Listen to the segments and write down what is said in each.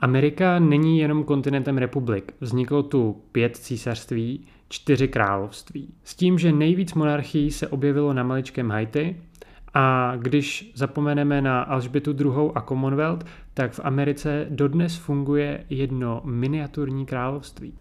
Amerika není jenom kontinentem republik. Vzniklo tu pět císařství, čtyři království. S tím, že nejvíc monarchií se objevilo na maličkém Haiti a když zapomeneme na Alžbětu II. a Commonwealth, tak v Americe dodnes funguje jedno miniaturní království.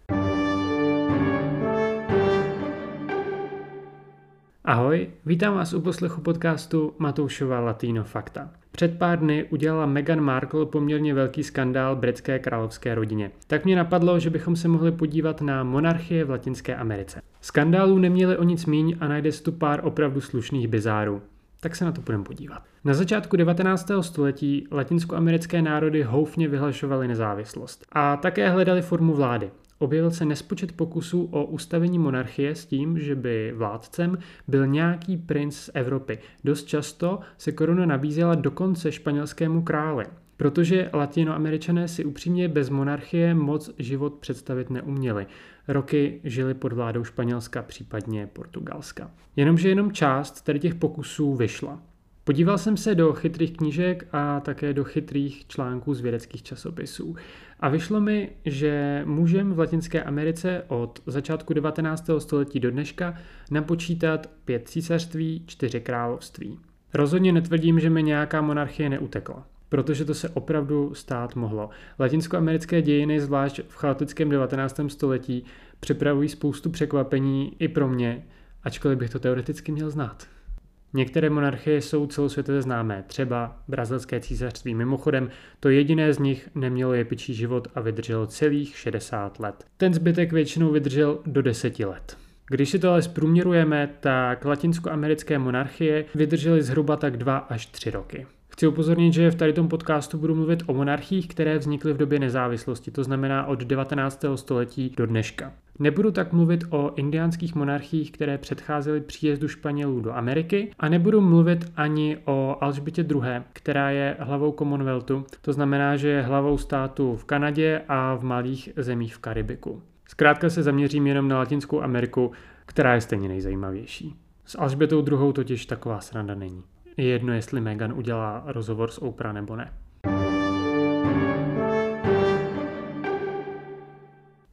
Ahoj, vítám vás u poslechu podcastu Matoušova Latino Fakta. Před pár dny udělala Meghan Markle poměrně velký skandál britské královské rodině. Tak mě napadlo, že bychom se mohli podívat na monarchie v Latinské Americe. Skandálů neměli o nic míň a najde tu pár opravdu slušných bizárů. Tak se na to budeme podívat. Na začátku 19. století latinskoamerické národy houfně vyhlašovaly nezávislost a také hledali formu vlády. Objevil se nespočet pokusů o ustavení monarchie s tím, že by vládcem byl nějaký princ z Evropy. Dost často se koruna nabízela dokonce španělskému králi, protože latinoameričané si upřímně bez monarchie moc život představit neuměli. Roky žili pod vládou Španělska, případně Portugalska. Jenomže jenom část tady těch pokusů vyšla. Podíval jsem se do chytrých knížek a také do chytrých článků z vědeckých časopisů. A vyšlo mi, že můžeme v Latinské Americe od začátku 19. století do dneška napočítat pět císařství, čtyři království. Rozhodně netvrdím, že mi nějaká monarchie neutekla protože to se opravdu stát mohlo. Latinskoamerické dějiny, zvlášť v chaotickém 19. století, připravují spoustu překvapení i pro mě, ačkoliv bych to teoreticky měl znát. Některé monarchie jsou celosvětově známé, třeba brazilské císařství. Mimochodem, to jediné z nich nemělo jepičí život a vydrželo celých 60 let. Ten zbytek většinou vydržel do 10 let. Když si to ale zprůměrujeme, tak latinskoamerické monarchie vydržely zhruba tak 2 až 3 roky. Chci upozornit, že v tady tom podcastu budu mluvit o monarchích, které vznikly v době nezávislosti, to znamená od 19. století do dneška. Nebudu tak mluvit o indiánských monarchiích, které předcházely příjezdu Španělů do Ameriky a nebudu mluvit ani o Alžbětě II., která je hlavou Commonwealthu, to znamená, že je hlavou státu v Kanadě a v malých zemích v Karibiku. Zkrátka se zaměřím jenom na Latinskou Ameriku, která je stejně nejzajímavější. S Alžbětou II. totiž taková sranda není. Je jedno, jestli Meghan udělá rozhovor s Oprah nebo ne.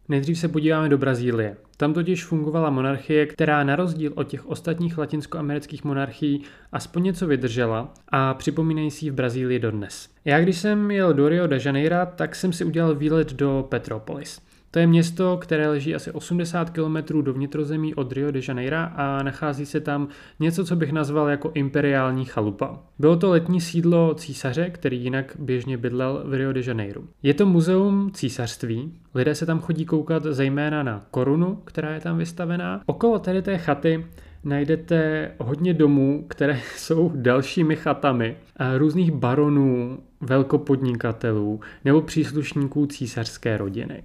Nejdřív se podíváme do Brazílie. Tam totiž fungovala monarchie, která na rozdíl od těch ostatních latinskoamerických monarchií aspoň něco vydržela a připomínají si v Brazílii dodnes. Já když jsem jel do Rio de Janeiro, tak jsem si udělal výlet do Petropolis. To je město, které leží asi 80 km do vnitrozemí od Rio de Janeiro a nachází se tam něco, co bych nazval jako imperiální chalupa. Bylo to letní sídlo císaře, který jinak běžně bydlel v Rio de Janeiro. Je to muzeum císařství, lidé se tam chodí koukat zejména na korunu, která je tam vystavená. Okolo tady té chaty najdete hodně domů, které jsou dalšími chatami různých baronů, velkopodnikatelů nebo příslušníků císařské rodiny.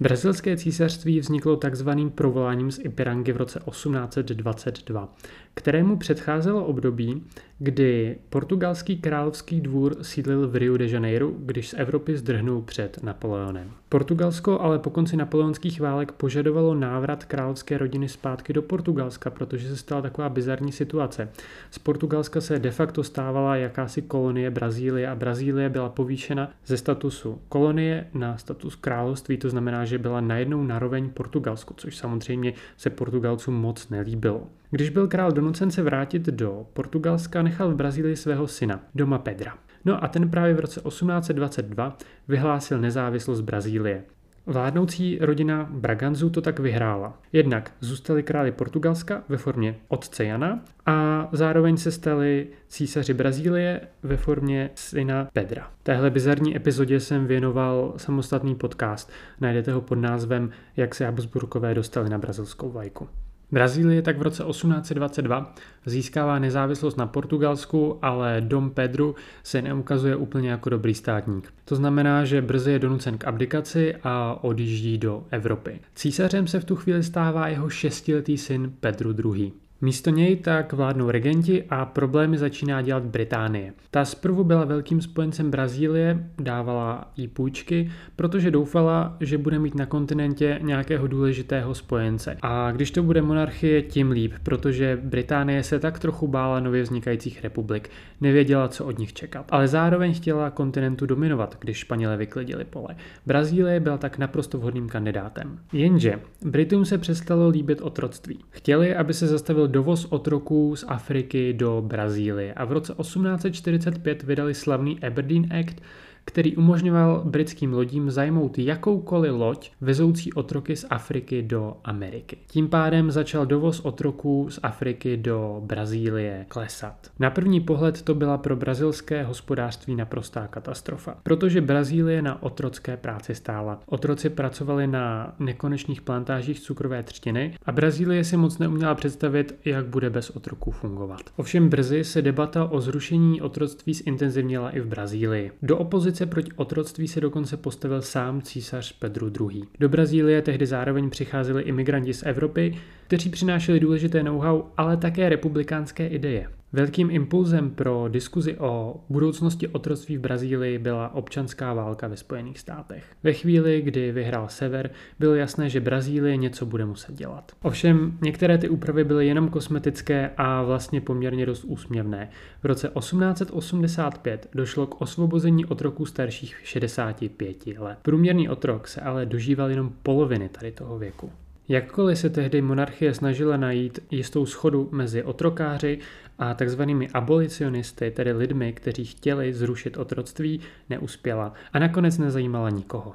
Brazilské císařství vzniklo takzvaným provoláním z Ipirangy v roce 1822, kterému předcházelo období, kdy portugalský královský dvůr sídlil v Rio de Janeiro, když z Evropy zdrhnul před Napoleonem. Portugalsko ale po konci napoleonských válek požadovalo návrat královské rodiny zpátky do Portugalska, protože se stala taková bizarní situace. Z Portugalska se de facto stávala jakási kolonie Brazílie a Brazílie byla povýšena ze statusu kolonie na status království, to znamená, že byla najednou naroveň Portugalsku, což samozřejmě se Portugalcům moc nelíbilo. Když byl král donucen se vrátit do Portugalska, nechal v Brazílii svého syna, doma Pedra. No a ten právě v roce 1822 vyhlásil nezávislost Brazílie. Vládnoucí rodina Braganzů to tak vyhrála. Jednak zůstali králi Portugalska ve formě otce Jana a zároveň se stali císaři Brazílie ve formě syna Pedra. Téhle bizarní epizodě jsem věnoval samostatný podcast. Najdete ho pod názvem Jak se Habsburkové dostali na brazilskou vlajku. Brazílie tak v roce 1822 získává nezávislost na Portugalsku, ale Dom Pedro se neukazuje úplně jako dobrý státník. To znamená, že brzy je donucen k abdikaci a odjíždí do Evropy. Císařem se v tu chvíli stává jeho šestiletý syn Pedro II. Místo něj tak vládnou regenti a problémy začíná dělat Británie. Ta zprvu byla velkým spojencem Brazílie, dávala jí půjčky, protože doufala, že bude mít na kontinentě nějakého důležitého spojence. A když to bude monarchie, tím líp, protože Británie se tak trochu bála nově vznikajících republik, nevěděla, co od nich čekat. Ale zároveň chtěla kontinentu dominovat, když Španělé vyklidili pole. Brazílie byla tak naprosto vhodným kandidátem. Jenže Britům se přestalo líbit otroctví. Chtěli, aby se zastavil dovoz otroků z Afriky do Brazílie a v roce 1845 vydali slavný Aberdeen Act, který umožňoval britským lodím zajmout jakoukoliv loď vezoucí otroky z Afriky do Ameriky. Tím pádem začal dovoz otroků z Afriky do Brazílie klesat. Na první pohled to byla pro brazilské hospodářství naprostá katastrofa, protože Brazílie na otrocké práci stála. Otroci pracovali na nekonečných plantážích cukrové třtiny a Brazílie si moc neuměla představit, jak bude bez otroků fungovat. Ovšem brzy se debata o zrušení otroctví zintenzivnila i v Brazílii. Do opozice opozice proti otroctví se dokonce postavil sám císař Pedro II. Do Brazílie tehdy zároveň přicházeli imigranti z Evropy, kteří přinášeli důležité know-how, ale také republikánské ideje. Velkým impulzem pro diskuzi o budoucnosti otroctví v Brazílii byla občanská válka ve Spojených státech. Ve chvíli, kdy vyhrál sever, bylo jasné, že Brazílie něco bude muset dělat. Ovšem, některé ty úpravy byly jenom kosmetické a vlastně poměrně dost úsměvné. V roce 1885 došlo k osvobození otroků starších 65 let. Průměrný otrok se ale dožíval jenom poloviny tady toho věku. Jakkoliv se tehdy monarchie snažila najít jistou schodu mezi otrokáři a takzvanými abolicionisty, tedy lidmi, kteří chtěli zrušit otroctví, neuspěla a nakonec nezajímala nikoho.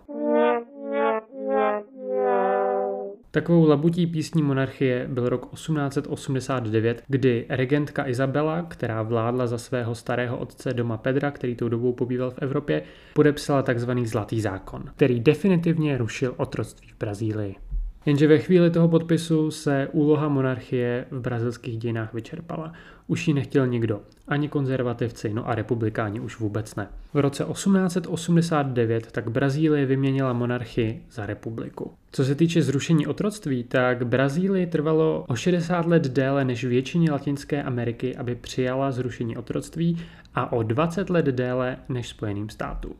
Takovou labutí písní monarchie byl rok 1889, kdy regentka Izabela, která vládla za svého starého otce doma Pedra, který tou dobou pobýval v Evropě, podepsala tzv. Zlatý zákon, který definitivně rušil otroctví v Brazílii. Jenže ve chvíli toho podpisu se úloha monarchie v brazilských dějinách vyčerpala. Už ji nechtěl nikdo, ani konzervativci, no a republikáni už vůbec ne. V roce 1889 tak Brazílie vyměnila monarchii za republiku. Co se týče zrušení otroctví, tak Brazílii trvalo o 60 let déle než většině Latinské Ameriky, aby přijala zrušení otroctví a o 20 let déle než Spojeným státům.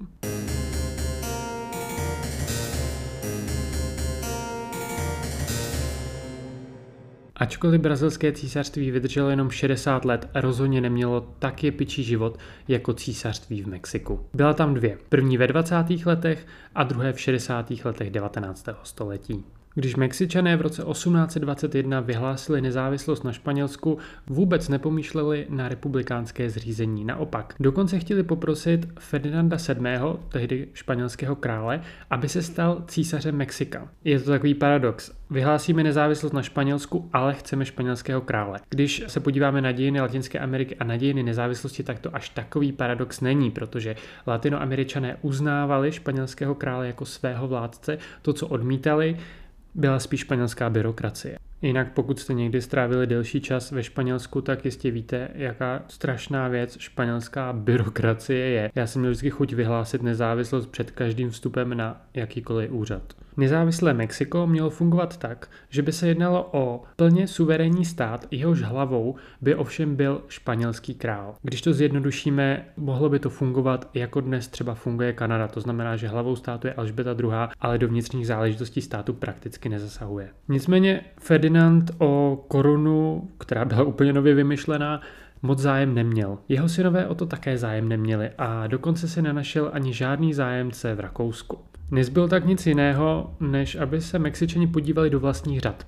Ačkoliv brazilské císařství vydrželo jenom 60 let, rozhodně nemělo tak jepičí život jako císařství v Mexiku. Byla tam dvě. První ve 20. letech a druhé v 60. letech 19. století. Když Mexičané v roce 1821 vyhlásili nezávislost na Španělsku, vůbec nepomýšleli na republikánské zřízení. Naopak, dokonce chtěli poprosit Ferdinanda VII., tehdy španělského krále, aby se stal císařem Mexika. Je to takový paradox. Vyhlásíme nezávislost na Španělsku, ale chceme španělského krále. Když se podíváme na dějiny Latinské Ameriky a na dějiny nezávislosti, tak to až takový paradox není, protože latinoameričané uznávali španělského krále jako svého vládce, to, co odmítali, byla spíš španělská byrokracie. Jinak pokud jste někdy strávili delší čas ve Španělsku, tak jistě víte, jaká strašná věc španělská byrokracie je. Já jsem měl vždycky chuť vyhlásit nezávislost před každým vstupem na jakýkoliv úřad. Nezávislé Mexiko mělo fungovat tak, že by se jednalo o plně suverénní stát, jehož hlavou by ovšem byl španělský král. Když to zjednodušíme, mohlo by to fungovat jako dnes třeba funguje Kanada, to znamená, že hlavou státu je Alžbeta II., ale do vnitřních záležitostí státu prakticky nezasahuje. Nicméně Ferdinand o korunu, která byla úplně nově vymyšlená, moc zájem neměl. Jeho synové o to také zájem neměli a dokonce se nenašel ani žádný zájemce v Rakousku. Nezbyl tak nic jiného, než aby se Mexičani podívali do vlastních řad.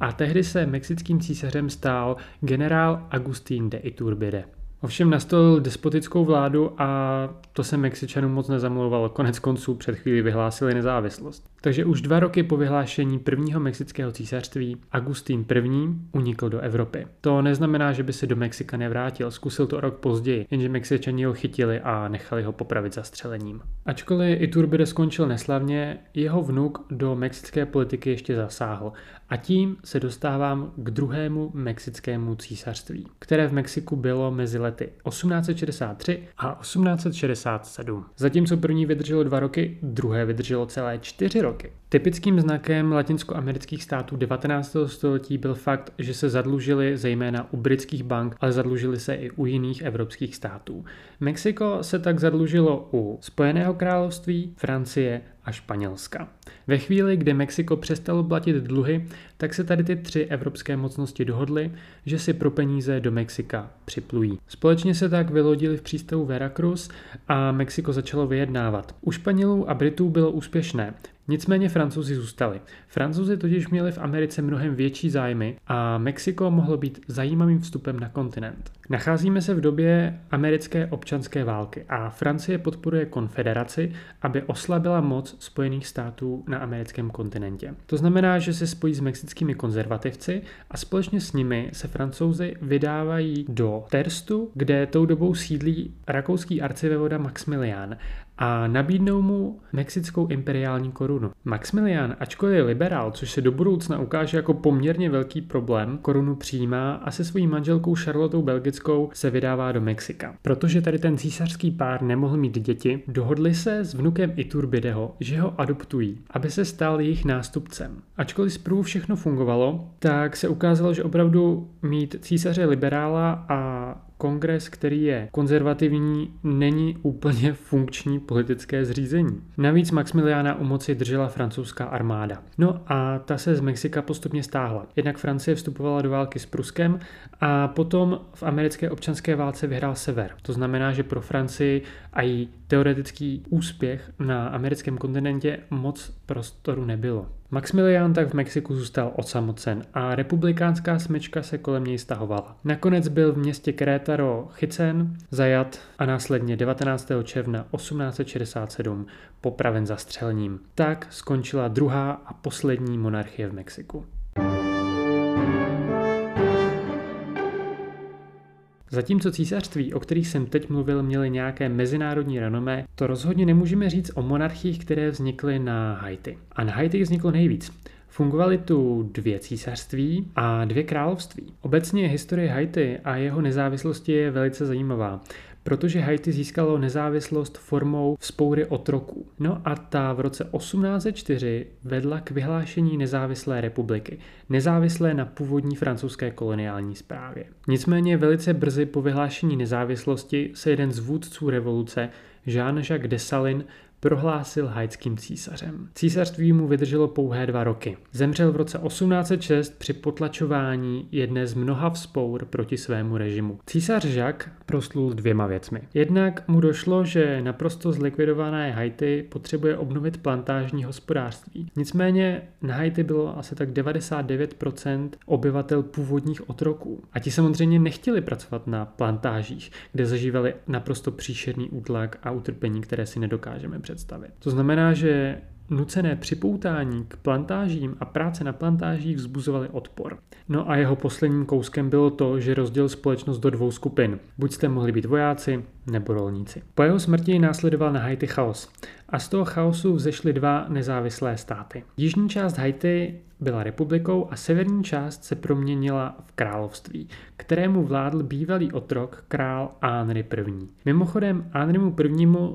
A tehdy se mexickým císařem stál generál Agustín de Iturbide. Ovšem nastolil despotickou vládu a to se Mexičanům moc nezamlouvalo. Konec konců před chvíli vyhlásili nezávislost. Takže už dva roky po vyhlášení prvního mexického císařství Agustín I. unikl do Evropy. To neznamená, že by se do Mexika nevrátil, zkusil to rok později, jenže Mexičani ho chytili a nechali ho popravit zastřelením. Ačkoliv Iturbide skončil neslavně, jeho vnuk do mexické politiky ještě zasáhl a tím se dostávám k druhému mexickému císařství, které v Mexiku bylo mezi lety 1863 a 1867. Zatímco první vydrželo dva roky, druhé vydrželo celé čtyři roky. Typickým znakem latinskoamerických států 19. století byl fakt, že se zadlužili zejména u britských bank, ale zadlužili se i u jiných evropských států. Mexiko se tak zadlužilo u Spojeného království, Francie a Španělska. Ve chvíli, kdy Mexiko přestalo platit dluhy, tak se tady ty tři evropské mocnosti dohodly, že si pro peníze do Mexika připlují. Společně se tak vylodili v přístavu Veracruz a Mexiko začalo vyjednávat. U Španělů a Britů bylo úspěšné. Nicméně francouzi zůstali. Francouzi totiž měli v Americe mnohem větší zájmy a Mexiko mohlo být zajímavým vstupem na kontinent. Nacházíme se v době americké občanské války a Francie podporuje konfederaci, aby oslabila moc Spojených států na americkém kontinentě. To znamená, že se spojí s mexickými konzervativci a společně s nimi se francouzi vydávají do Terstu, kde tou dobou sídlí rakouský arcivévoda Maximilian a nabídnou mu mexickou imperiální korunu. Maximilian, ačkoliv je liberál, což se do budoucna ukáže jako poměrně velký problém, korunu přijímá a se svojí manželkou Charlotou Belgickou se vydává do Mexika. Protože tady ten císařský pár nemohl mít děti, dohodli se s vnukem Iturbideho, že ho adoptují, aby se stal jejich nástupcem. Ačkoliv zprvu všechno fungovalo, tak se ukázalo, že opravdu mít císaře liberála a kongres, který je konzervativní, není úplně funkční politické zřízení. Navíc Maximiliána u moci držela francouzská armáda. No a ta se z Mexika postupně stáhla. Jednak Francie vstupovala do války s Pruskem a potom v americké občanské válce vyhrál sever. To znamená, že pro Francii a její teoretický úspěch na americkém kontinentě moc prostoru nebylo. Maximilián tak v Mexiku zůstal osamocen a republikánská smečka se kolem něj stahovala. Nakonec byl v městě Querétaro chycen, zajat a následně 19. června 1867 popraven zastřelením. Tak skončila druhá a poslední monarchie v Mexiku. Zatímco císařství, o kterých jsem teď mluvil, měly nějaké mezinárodní renomé, to rozhodně nemůžeme říct o monarchiích, které vznikly na Haiti. A na Haiti vzniklo nejvíc. Fungovaly tu dvě císařství a dvě království. Obecně historie Haiti a jeho nezávislosti je velice zajímavá protože Haiti získalo nezávislost formou vzpoury otroků. No a ta v roce 1804 vedla k vyhlášení nezávislé republiky, nezávislé na původní francouzské koloniální správě. Nicméně velice brzy po vyhlášení nezávislosti se jeden z vůdců revoluce, Jean-Jacques Dessalines, prohlásil haitským císařem. Císařství mu vydrželo pouhé dva roky. Zemřel v roce 1806 při potlačování jedné z mnoha vzpour proti svému režimu. Císař Jacques proslul dvěma věcmi. Jednak mu došlo, že naprosto zlikvidované Haiti potřebuje obnovit plantážní hospodářství. Nicméně na Haiti bylo asi tak 99% obyvatel původních otroků. A ti samozřejmě nechtěli pracovat na plantážích, kde zažívali naprosto příšerný útlak a utrpení, které si nedokážeme představit představit. To znamená, že nucené připoutání k plantážím a práce na plantážích vzbuzovaly odpor. No a jeho posledním kouskem bylo to, že rozdělil společnost do dvou skupin. Buď jste mohli být vojáci, nebo rolníci. Po jeho smrti následoval na Haiti chaos a z toho chaosu vzešly dva nezávislé státy. Jižní část Haiti byla republikou a severní část se proměnila v království, kterému vládl bývalý otrok král Henry I. Mimochodem, Henrymu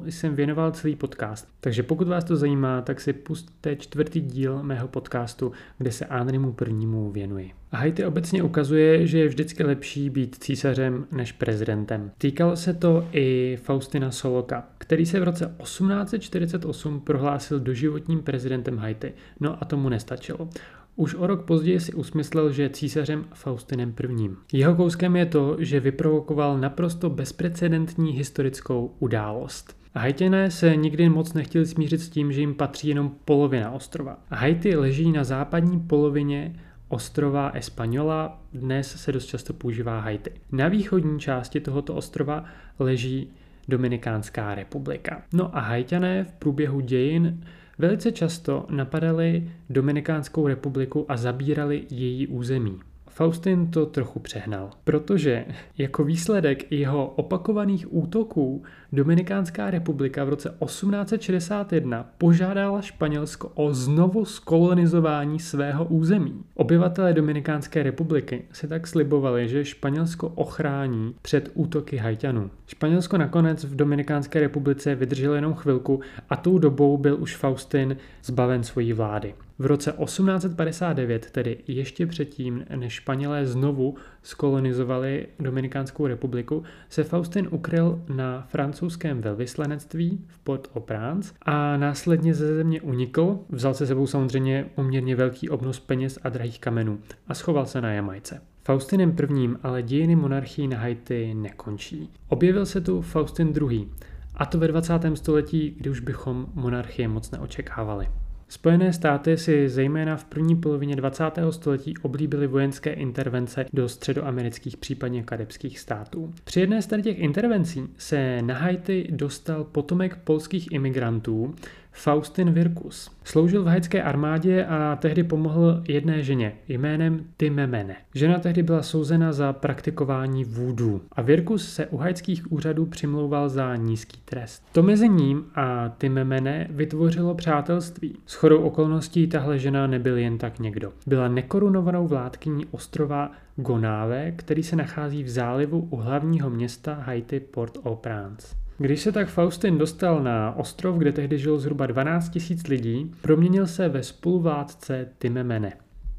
I. jsem věnoval celý podcast, takže pokud vás to zajímá, tak si pustte čtvrtý díl mého podcastu, kde se Henrymu I. věnuji. Haiti obecně ukazuje, že je vždycky lepší být císařem než prezidentem. Týkalo se to i Faustina Soloka, který se v roce 1848 prohlásil doživotním prezidentem Haiti, no a tomu nestačilo. Už o rok později si usmyslel, že je císařem Faustinem I. Jeho kouskem je to, že vyprovokoval naprosto bezprecedentní historickou událost. Haitiané se nikdy moc nechtěli smířit s tím, že jim patří jenom polovina ostrova. Haiti leží na západní polovině ostrova Española, dnes se dost často používá Haiti. Na východní části tohoto ostrova leží Dominikánská republika. No a Haitiané v průběhu dějin velice často napadali Dominikánskou republiku a zabírali její území. Faustin to trochu přehnal, protože jako výsledek jeho opakovaných útoků Dominikánská republika v roce 1861 požádala Španělsko o znovu skolonizování svého území. Obyvatelé Dominikánské republiky si tak slibovali, že Španělsko ochrání před útoky Haitianů. Španělsko nakonec v Dominikánské republice vydrželo jenom chvilku a tou dobou byl už Faustin zbaven svojí vlády. V roce 1859, tedy ještě předtím, než Španělé znovu skolonizovali Dominikánskou republiku, se Faustin ukryl na francouzském velvyslanectví v Port-au-Prince a následně ze země unikl, vzal se sebou samozřejmě poměrně velký obnos peněz a drahých kamenů a schoval se na Jamajce. Faustinem I. ale dějiny monarchii na Haiti nekončí. Objevil se tu Faustin II. A to ve 20. století, kdy už bychom monarchie moc neočekávali. Spojené státy si zejména v první polovině 20. století oblíbily vojenské intervence do středoamerických, případně karibských států. Při jedné z těch intervencí se na Haiti dostal potomek polských imigrantů, Faustin Virkus. Sloužil v haitské armádě a tehdy pomohl jedné ženě jménem Timemene. Žena tehdy byla souzena za praktikování vůdů a Virkus se u haitských úřadů přimlouval za nízký trest. To mezi ním a Timemene vytvořilo přátelství. S chodou okolností tahle žena nebyl jen tak někdo. Byla nekorunovanou vládkyní ostrova Gonáve, který se nachází v zálivu u hlavního města Haiti Port-au-Prince. Když se tak Faustin dostal na ostrov, kde tehdy žilo zhruba 12 000 lidí, proměnil se ve spoluvládce Timemene.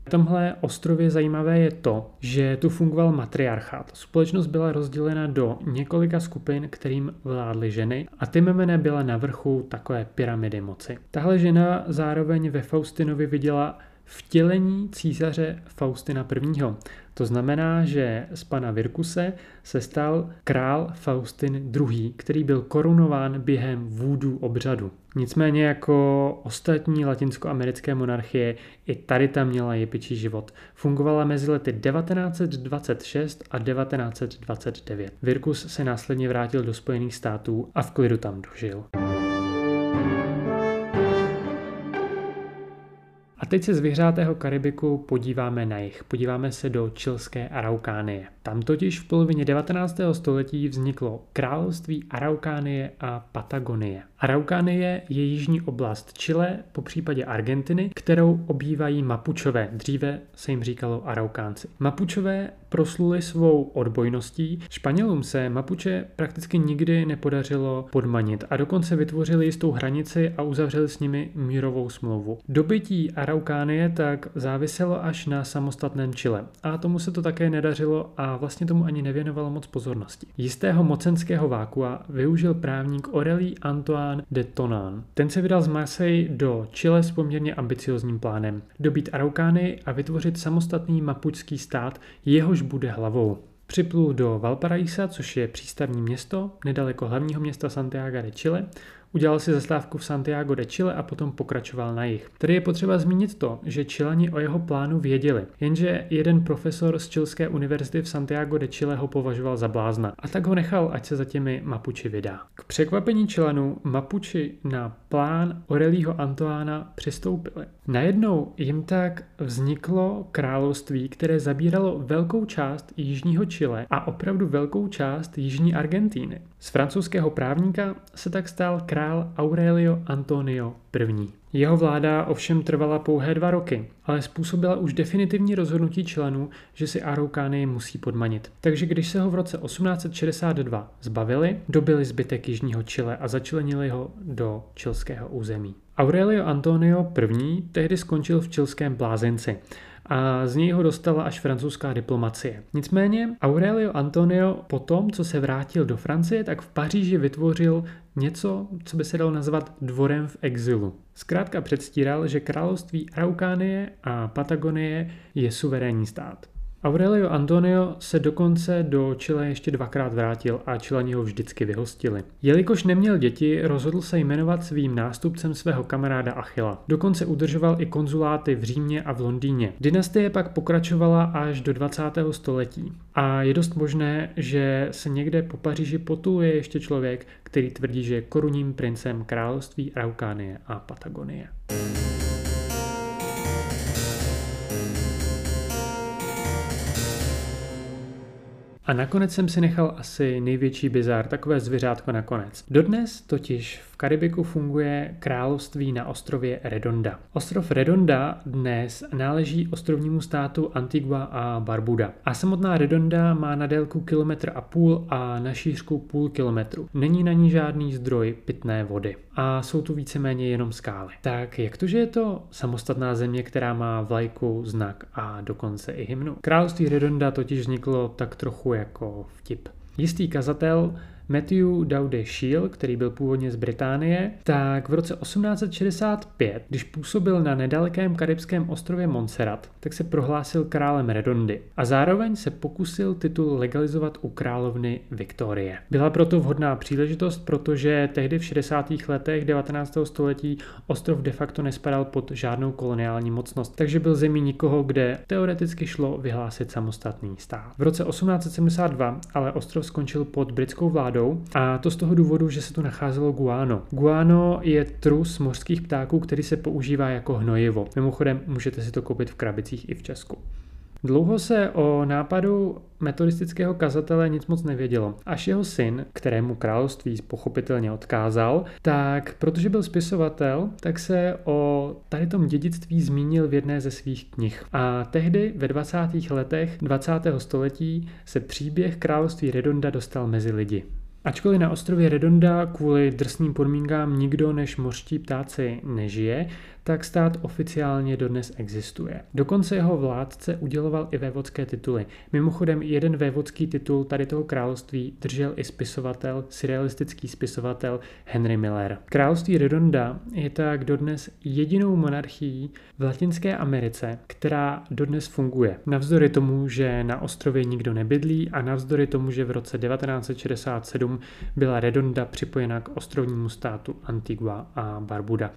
Na tomhle ostrově zajímavé je to, že tu fungoval matriarchát. Společnost byla rozdělena do několika skupin, kterým vládly ženy a Timemene byla na vrchu takové pyramidy moci. Tahle žena zároveň ve Faustinovi viděla vtělení císaře Faustina I. To znamená, že z pana Virkuse se stal král Faustin II., který byl korunován během vůdu obřadu. Nicméně jako ostatní latinskoamerické monarchie i tady tam měla jepičí život. Fungovala mezi lety 1926 a 1929. Virkus se následně vrátil do Spojených států a v klidu tam dožil. Teď se z vyhřátého Karibiku podíváme na jich. Podíváme se do čilské Araukánie. Tam totiž v polovině 19. století vzniklo království Araukánie a Patagonie. Araukánie je jižní oblast Chile, po případě Argentiny, kterou obývají Mapučové. Dříve se jim říkalo Araukánci. Mapučové prosluli svou odbojností. Španělům se Mapuče prakticky nikdy nepodařilo podmanit a dokonce vytvořili jistou hranici a uzavřeli s nimi mírovou smlouvu. Dobytí Araukánie tak záviselo až na samostatném Chile a tomu se to také nedařilo a vlastně tomu ani nevěnovalo moc pozornosti. Jistého mocenského vákua využil právník Aurelí Antoine de Tonan. Ten se vydal z Marseille do Chile s poměrně ambiciozním plánem dobít Araukány a vytvořit samostatný mapučský stát, jehož bude hlavou. Připlul do Valparaísa, což je přístavní město, nedaleko hlavního města Santiago de Chile, Udělal si zastávku v Santiago de Chile a potom pokračoval na jich. Tady je potřeba zmínit to, že Čilani o jeho plánu věděli, jenže jeden profesor z Čilské univerzity v Santiago de Chile ho považoval za blázna a tak ho nechal, ať se za těmi Mapuči vydá. K překvapení Čilanů Mapuči na plán Aurelího Antoána přistoupili. Najednou jim tak vzniklo království, které zabíralo velkou část jižního Chile a opravdu velkou část jižní Argentíny. Z francouzského právníka se tak stal král Aurelio Antonio I. Jeho vláda ovšem trvala pouhé dva roky, ale způsobila už definitivní rozhodnutí členů, že si Araukány musí podmanit. Takže když se ho v roce 1862 zbavili, dobili zbytek jižního Chile a začlenili ho do čilského území. Aurelio Antonio I. tehdy skončil v čilském blázinci a z něj ho dostala až francouzská diplomacie. Nicméně Aurelio Antonio po tom, co se vrátil do Francie, tak v Paříži vytvořil něco, co by se dalo nazvat dvorem v exilu. Zkrátka předstíral, že království Araukánie a Patagonie je suverénní stát. Aurelio Antonio se dokonce do Chile ještě dvakrát vrátil a Čilani ho vždycky vyhostili. Jelikož neměl děti, rozhodl se jmenovat svým nástupcem svého kamaráda Achila. Dokonce udržoval i konzuláty v Římě a v Londýně. Dynastie pak pokračovala až do 20. století. A je dost možné, že se někde po Paříži potuluje ještě člověk, který tvrdí, že je korunním princem království Araukánie a Patagonie. A nakonec jsem si nechal asi největší bizar, takové zvěřátko nakonec. Dodnes totiž v Karibiku funguje království na ostrově Redonda. Ostrov Redonda dnes náleží ostrovnímu státu Antigua a Barbuda. A samotná Redonda má na délku kilometr a půl a na šířku půl kilometru. Není na ní žádný zdroj pitné vody. A jsou tu víceméně jenom skály. Tak jak to, že je to samostatná země, která má vlajku, znak a dokonce i hymnu? Království Redonda totiž vzniklo tak trochu jako vtip. Jistý kazatel Matthew Dowdy Shield, který byl původně z Británie, tak v roce 1865, když působil na nedalekém karibském ostrově Montserrat, tak se prohlásil králem Redondy a zároveň se pokusil titul legalizovat u královny Viktorie. Byla proto vhodná příležitost, protože tehdy v 60. letech 19. století ostrov de facto nespadal pod žádnou koloniální mocnost, takže byl zemí nikoho, kde teoreticky šlo vyhlásit samostatný stát. V roce 1872 ale ostrov skončil pod britskou vládou vládou a to z toho důvodu, že se tu nacházelo guano. Guano je trus mořských ptáků, který se používá jako hnojivo. Mimochodem můžete si to koupit v krabicích i v Česku. Dlouho se o nápadu metodistického kazatele nic moc nevědělo. Až jeho syn, kterému království pochopitelně odkázal, tak protože byl spisovatel, tak se o tady tom dědictví zmínil v jedné ze svých knih. A tehdy ve 20. letech 20. století se příběh království Redonda dostal mezi lidi. Ačkoliv na ostrově Redonda kvůli drsným podmínkám nikdo než mořští ptáci nežije, tak stát oficiálně dodnes existuje. Dokonce jeho vládce uděloval i vévodské tituly. Mimochodem jeden vévodský titul tady toho království držel i spisovatel, surrealistický spisovatel Henry Miller. Království Redonda je tak dodnes jedinou monarchií v Latinské Americe, která dodnes funguje. Navzdory tomu, že na ostrově nikdo nebydlí a navzdory tomu, že v roce 1967 byla Redonda připojena k ostrovnímu státu Antigua a Barbuda.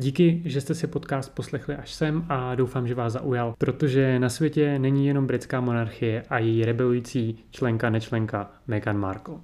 Díky, že jste si podcast poslechli až sem a doufám, že vás zaujal, protože na světě není jenom britská monarchie a její rebelující členka nečlenka Meghan Markle.